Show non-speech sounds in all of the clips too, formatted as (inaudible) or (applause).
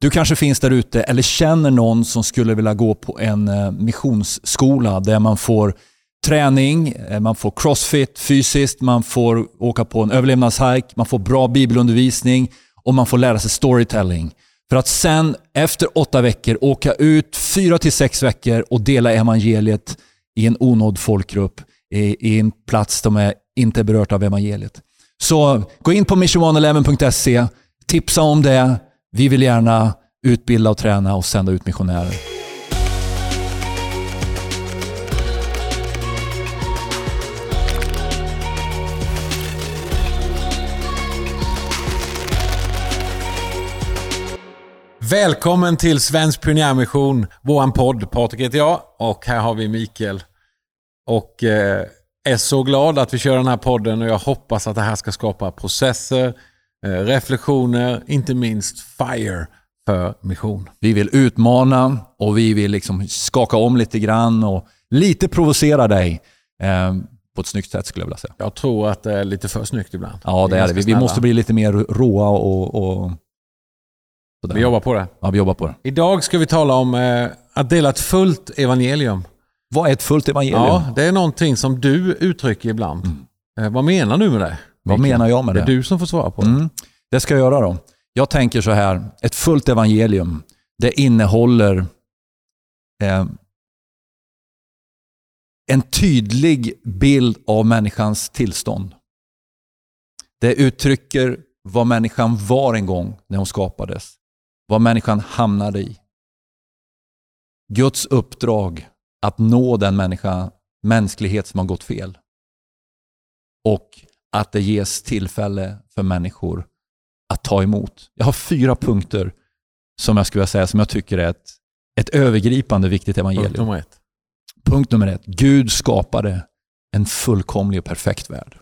Du kanske finns där ute eller känner någon som skulle vilja gå på en eh, missionsskola där man får träning, eh, man får crossfit fysiskt, man får åka på en överlevnadshike, man får bra bibelundervisning och man får lära sig storytelling. För att sen efter åtta veckor åka ut fyra till sex veckor och dela evangeliet i en onådd folkgrupp i, i en plats som är inte berört av evangeliet. Så gå in på missionone11.se, tipsa om det. Vi vill gärna utbilda och träna och sända ut missionärer. Välkommen till Svensk Pionjärmission, våran podd. Patrik heter jag och här har vi Mikael. Och eh, är så glad att vi kör den här podden och jag hoppas att det här ska skapa processer, reflektioner, inte minst FIRE för mission. Vi vill utmana och vi vill liksom skaka om lite grann och lite provocera dig. Eh, på ett snyggt sätt skulle jag vilja säga. Jag tror att det är lite för snyggt ibland. Ja, det är det. Vi, vi måste bli lite mer råa och, och sådär. Vi jobbar på det. Ja, vi jobbar på det. Idag ska vi tala om eh, att dela ett fullt evangelium. Vad är ett fullt evangelium? Ja, det är någonting som du uttrycker ibland. Mm. Eh, vad menar du med det? Vad menar jag med det? Det är du som får svara på det. Mm. Det ska jag göra då. Jag tänker så här, ett fullt evangelium, det innehåller eh, en tydlig bild av människans tillstånd. Det uttrycker vad människan var en gång när hon skapades. Vad människan hamnade i. Guds uppdrag att nå den människa, mänsklighet som har gått fel. Och att det ges tillfälle för människor att ta emot. Jag har fyra punkter som jag skulle vilja säga som jag tycker är ett, ett övergripande viktigt evangelium. Punkt nummer ett. Punkt nummer ett. Gud skapade en fullkomlig och perfekt värld.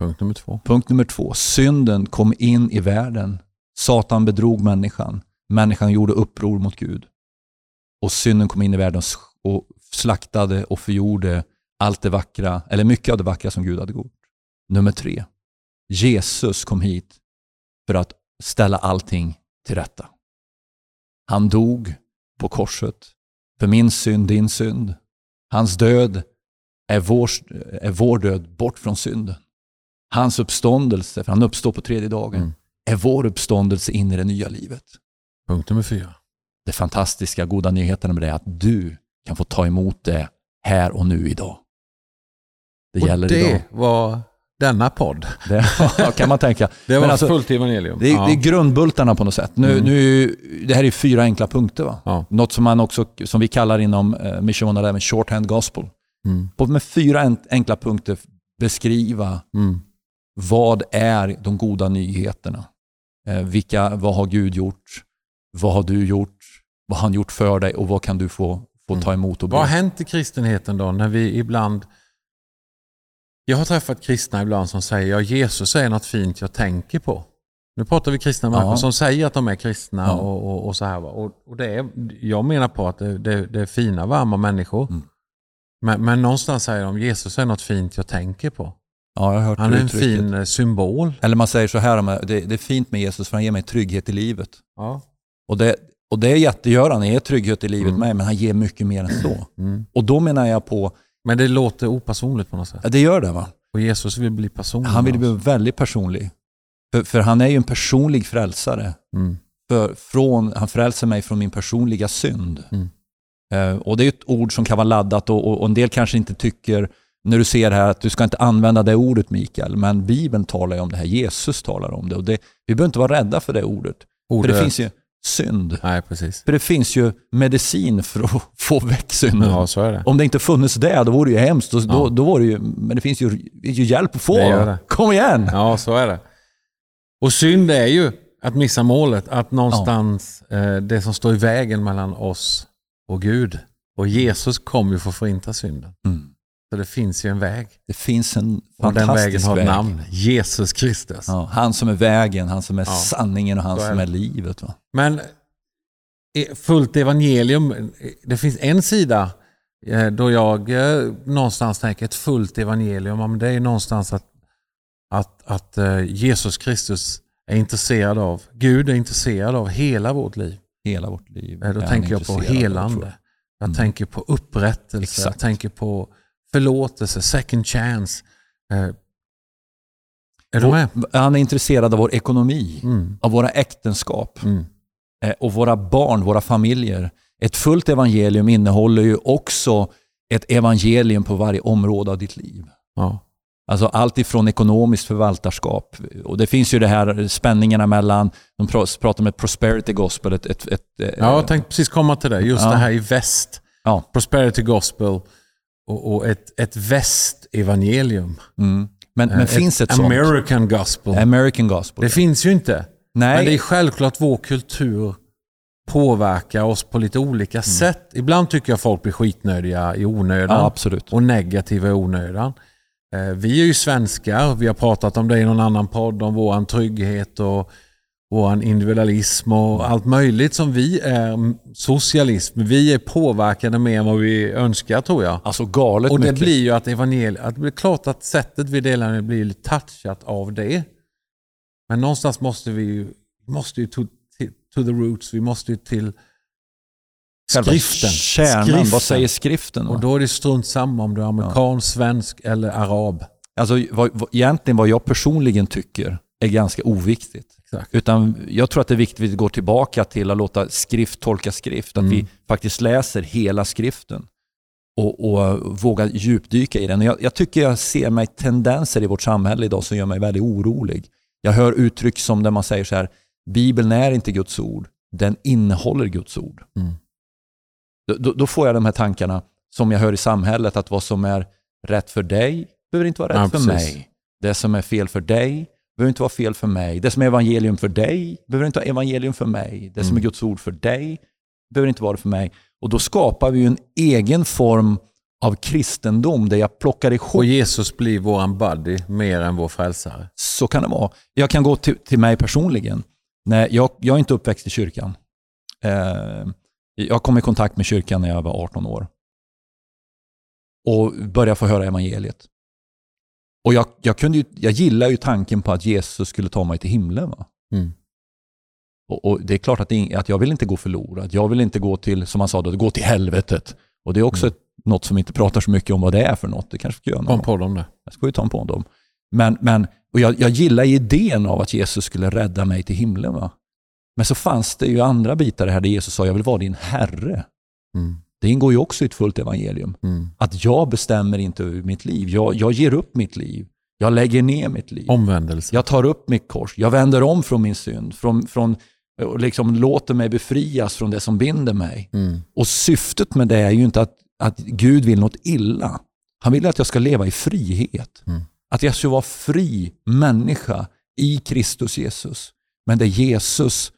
Punkt nummer två. Punkt nummer två. Synden kom in i världen. Satan bedrog människan. Människan gjorde uppror mot Gud. Och synden kom in i världen och slaktade och förgjorde allt det vackra, eller mycket av det vackra som Gud hade gjort. Nummer tre. Jesus kom hit för att ställa allting till rätta. Han dog på korset för min synd, din synd. Hans död är vår, är vår död bort från synden. Hans uppståndelse, för han uppstår på tredje dagen, mm. är vår uppståndelse in i det nya livet. Punkt nummer fyra. Det fantastiska, goda nyheten med det är att du kan få ta emot det här och nu idag. Det och gäller det idag. var denna podd. (laughs) Det kan man tänka. (laughs) det var alltså, fullt evangelium. Det ja. det är grundbultarna på något sätt. Nu, mm. nu, det här är fyra enkla punkter. Va? Ja. Något som, man också, som vi kallar inom eh, Mission även shorthand gospel. Mm. På med fyra enkla punkter beskriva mm. vad är de goda nyheterna? Eh, vilka, vad har Gud gjort? Vad har du gjort? Vad har han gjort för dig och vad kan du få, få ta mm. emot och bli? Vad har hänt i kristenheten då när vi ibland jag har träffat kristna ibland som säger ja Jesus är något fint jag tänker på. Nu pratar vi kristna människor ja. som säger att de är kristna ja. och, och, och, så här. Och, och det är, jag menar på att det, det, det är fina, varma människor. Mm. Men, men någonstans säger de Jesus är något fint jag tänker på. Ja, jag har hört han är en fin eh, symbol. Eller man säger så här, det, det är fint med Jesus för han ger mig trygghet i livet. Ja. Och det, och det jättegör han, är trygghet i livet mm. med, men han ger mycket mer än så. Mm. Och då menar jag på... Men det låter opersonligt på något sätt. Ja, det gör det va. Och Jesus vill bli personlig. Han vill bli väldigt personlig. För, för han är ju en personlig frälsare. Mm. För, från, han frälser mig från min personliga synd. Mm. Uh, och Det är ett ord som kan vara laddat och, och, och, en del kanske inte tycker, när du ser här, att du ska inte använda det ordet Mikael. Men Bibeln talar ju om det här, Jesus talar om det. Och det, vi behöver inte vara rädda för det ordet. ordet. För det finns ju synd. Nej, precis. För det finns ju medicin för att (laughs) få väck synden. Ja, så är det. Om det inte funnits det, då vore det ju hemskt. Då, ja. då, vore det ju, men det finns ju, ju hjälp att få. Det det. Kom igen! Ja, så är det. Och synd är ju att missa målet. Att någonstans, ja. eh, det som står i vägen mellan oss och Gud. Och Jesus kom ju för att förinta synden. Mm. Så det finns ju en väg. Det finns en fantastisk och den vägen har ett namn. Jesus Kristus. Ja, han som är vägen, han som är ja. sanningen och han är som är livet. Va? Men fullt evangelium, det finns en sida eh, då jag eh, någonstans tänker ett fullt evangelium, det är någonstans att, att, att eh, Jesus Kristus är intresserad av. Gud är intresserad av hela vårt liv. Hela vårt liv. Eh, Då tänker jag på helande. Jag mm. tänker på upprättelse. Exakt. Jag tänker på förlåtelse, second chance. Eh, är du med? Han är intresserad av vår ekonomi, mm. av våra äktenskap mm. Eh, och våra barn, våra familjer. Ett fullt evangelium innehåller ju också ett evangelium på varje område av ditt liv. Ja. Alltså allt ifrån ekonomiskt förvaltarskap. Och det finns ju det här spänningarna mellan, de pratar om ett prosperity gospel. Ett, ett, ett, ja, jag tänkte precis komma till det. Just ja. det här i väst. Ja. Prosperity gospel och, och ett, ett västevangelium. Mm. Men, men ett finns ett American sånt? gospel. American gospel. Det finns ju inte. Nej. Men det är självklart vår kultur påverkar oss på lite olika mm. sätt. Ibland tycker jag folk blir skitnödiga i onödan. Ja, absolut. Och negativa i onödan. Eh, vi är ju svenskar, vi har pratat om det i någon annan podd, om vår trygghet och vår individualism och allt möjligt som vi är socialism. Vi är påverkade mer än vad vi önskar tror jag. Alltså galet Och det mycket. blir ju att evangeliet, att det blir klart att sättet vi delar med blir touchat av det. Men någonstans måste vi ju, måste ju to, to the roots, vi måste ju till skriften. Kärnan, skriften. vad säger skriften? Och då är det strunt samma om du är amerikan, ja. svensk eller arab. Alltså vad, vad, egentligen vad jag personligen tycker är ganska oviktigt. Exakt. Utan jag tror att det är viktigt att vi går tillbaka till att låta skrift tolka skrift. Att mm. vi faktiskt läser hela skriften och, och vågar djupdyka i den. Jag, jag, tycker jag ser mig tendenser i vårt samhälle idag som gör mig väldigt orolig. Jag hör uttryck som där man säger så här, Bibeln är inte Guds ord, den innehåller Guds ord. Mm. Då, då, får jag de här tankarna som jag hör i samhället, att vad som är rätt för dig behöver inte vara rätt ja, för mig. Det som är fel för dig behöver inte vara fel för mig. Det som är evangelium för dig behöver inte vara evangelium för mig. Det som är mm. Guds ord för dig behöver inte vara det för mig. Och då skapar vi en egen form av kristendom där jag plockar ihop... Och Jesus blir vår buddy mer än vår frälsare. Så kan det vara. Jag kan gå till, till mig personligen. Nej, jag, jag är inte uppväxt i kyrkan. Eh, jag kom i kontakt med kyrkan när jag var 18 år. Och började få höra evangeliet. Och jag, jag, kunde ju, jag gillar ju tanken på att Jesus skulle ta mig till himlen. Va? Mm. Och, och, Det är klart att, det, att jag vill inte gå förlorad. Jag vill inte gå till, som han sa, då, gå till helvetet. Och Det är också mm. ett, något som inte pratar så mycket om vad det är för något. Det kanske ska göra någon. Podd om det. Jag ska ju ta en podd om. Men, men och jag, jag gillar idén av att Jesus skulle rädda mig till himlen. Va? Men så fanns det ju andra bitar här där Jesus sa, jag vill vara din Herre. Mm. Det ingår ju också i ett fullt evangelium. Mm. Att jag bestämmer inte över mitt liv. Jag, jag ger upp mitt liv. Jag lägger ner mitt liv. Omvändelse. Jag tar upp mitt kors. Jag vänder om från min synd. Från, från, och liksom låter mig befrias från det som binder mig. Mm. Och syftet med det är ju inte att, att Gud vill något illa. Han vill att jag ska leva i frihet. Mm. Att jag ska vara fri människa i Kristus Jesus. Men där Jesus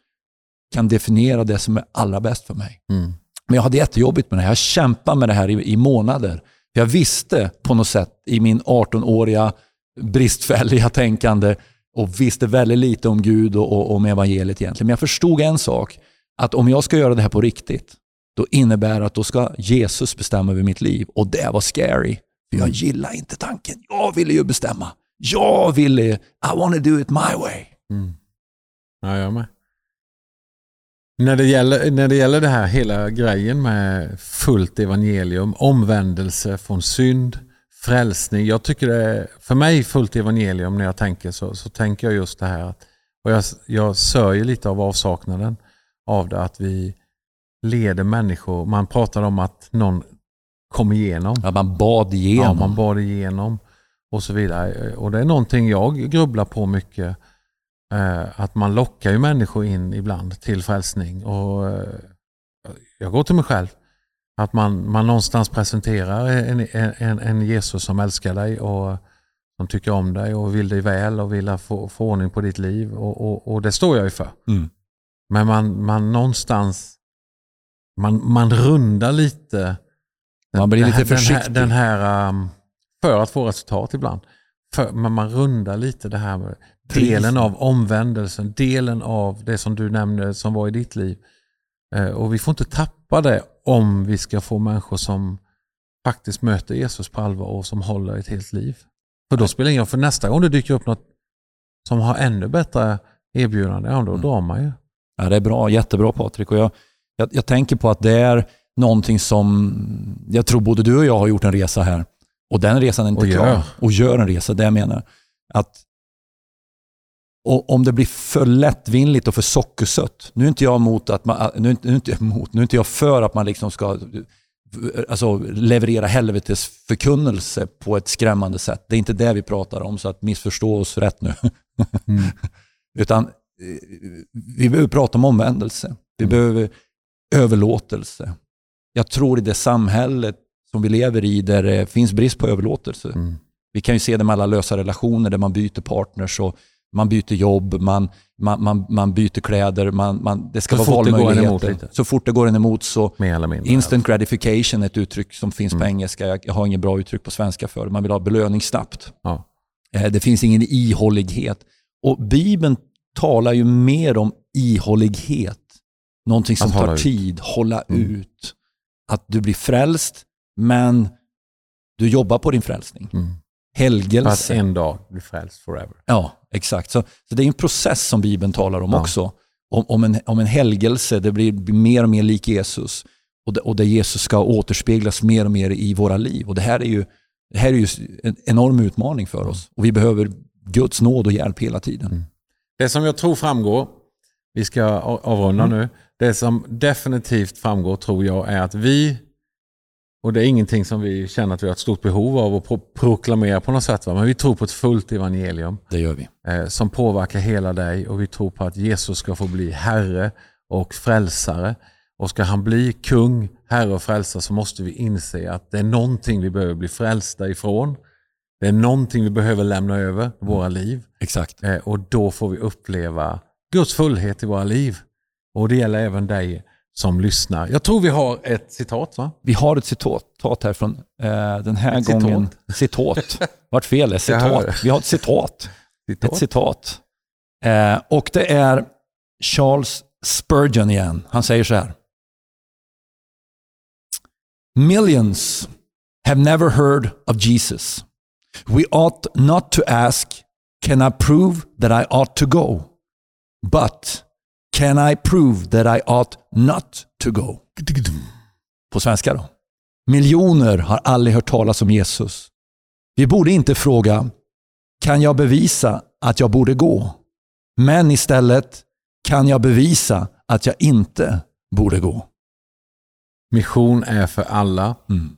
kan definiera det som är allra bäst för mig. Mm. Men jag hade jättejobbigt med det här. Jag kämpade med det här i, i månader. Jag visste på något sätt i min 18-åriga bristfälliga tänkande och visste väldigt lite om Gud och, och om evangeliet egentligen. Men jag förstod en sak, att om jag ska göra det här på riktigt, då innebär det att då ska Jesus bestämma över mitt liv. Och det var scary. För jag gillar inte tanken. Jag ville ju bestämma. Jag ville, I want to do it my way. Mm. Ja, jag med. När det, gäller, när det gäller det här hela grejen med fullt evangelium, omvändelse från synd, frälsning. Jag tycker det är, för mig fullt evangelium när jag tänker så, så tänker jag just det här. Och jag, jag sörjer lite av avsaknaden av det, att vi leder människor. Man pratar om att någon kom igenom. Ja, man bad igenom. Ja, man bad igenom och så vidare. Och det är någonting jag grubblar på mycket. Eh, att man lockar ju människor in ibland till frälsning. Och eh, jag går till mig själv. Att man, man någonstans presenterar en, en, en Jesus som älskar dig och som tycker om dig och vill dig väl och vill få, få ordning på ditt liv. Och, och, och det står jag ju för. Mm. Men man, man någonstans man, man rundar lite man blir lite försiktig. Den här, den här um, för att få resultat ibland. För, men man rundar lite det här med delen av omvändelsen, delen av det som du nämnde som var i ditt liv. Eh, och vi får inte tappa det om vi ska få människor som faktiskt möter Jesus på allvar och som håller ett helt liv. För då spelar det ingen för nästa gång det dyker upp något som har ännu bättre erbjudande, ja då Mm. drar man ju. Ja, det är bra, jättebra Patrik. Och jag, jag, jag tänker på att det är någonting som, jag tror både du och jag har gjort en resa här. Och den resan är inte Och klar. Och gör en resa, det jag menar. Att och om det blir för lättvindigt och för sockersött. Nu är inte jag emot att man, nu är inte, nu inte emot, nu är inte jag för att man liksom ska alltså, leverera helvetes förkunnelse på ett skrämmande sätt. Det är inte det vi pratar om, så att missförstå oss rätt nu. Mm. (laughs) Utan eh, vi behöver prata om omvändelse. Vi Mm. behöver överlåtelse. Jag tror i det samhället som vi lever i där det finns brist på överlåtelse. Mm. Vi kan ju se det med alla lösa relationer där man byter partners och man byter jobb, man, man, man, man byter kläder, man, man, det ska Så vara valmöjligheter. Så fort det går en emot så. Instant gratification är ett uttryck som finns på Mm. engelska. Jag, jag har inget bra uttryck på svenska för det. Man vill ha belöning snabbt. Ja. Eh, Det finns ingen ihållighet. Och Bibeln talar ju mer om ihållighet. Någonting som tar ut. tid, hålla Mm. ut. Att du blir frälst, men du jobbar på din frälsning. Mm. För att Helgelse. en dag bli frälst forever. Ja, exakt. Så, så det är en process som Bibeln talar om Ja. också. Om, om, en, om en helgelse, det blir mer och mer lik Jesus. Och, det, och där Jesus ska återspeglas mer och mer i våra liv. Och det här är ju, det här är ju en enorm utmaning för oss. Och vi behöver Guds nåd och hjälp hela tiden. Mm. Det som jag tror framgår, vi ska avrunda Mm. nu, det som definitivt framgår tror jag är att vi, och det är ingenting som vi känner att vi har ett stort behov av att pro- proklamera på något sätt, va? men vi tror på ett fullt evangelium Det gör vi. eh, som påverkar hela dig och vi tror på att Jesus ska få bli Herre och frälsare. Och ska han bli kung, Herre och frälsare så måste vi inse att det är någonting vi behöver bli frälsta ifrån. Det är någonting vi behöver lämna över våra liv. Exakt. Eh, Och då får vi uppleva Guds fullhet i våra liv. Och det gäller även dig som lyssnar. Jag tror vi har ett citat va? Vi har ett citat citat här från eh, den här Ett citat. gången. Citat. Vart fel är citat. Vi har ett citat. (laughs) citat. Ett citat. Eh, och det är Charles Spurgeon igen. Han säger så här. Millions have never heard of Jesus. We ought not to ask, can I prove that I ought to go? But can I prove that I ought not to go? På svenska då. Miljoner har aldrig hört talas om Jesus. Vi borde inte fråga, kan jag bevisa att jag borde gå? Men istället, kan jag bevisa att jag inte borde gå? Mission är för alla, Mm.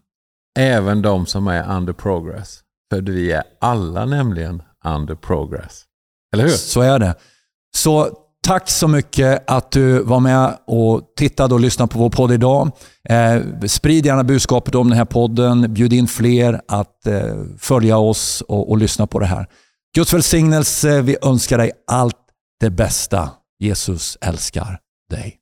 även de som är under progress. För vi är alla nämligen under progress. Eller hur? Så är det. Så tack så mycket att du var med och tittade och lyssnade på vår podd idag. Eh, sprid gärna budskapet om den här podden. Bjud in fler att eh, följa oss och, och lyssna på det här. Guds välsignelse. Vi önskar dig allt det bästa. Jesus älskar dig.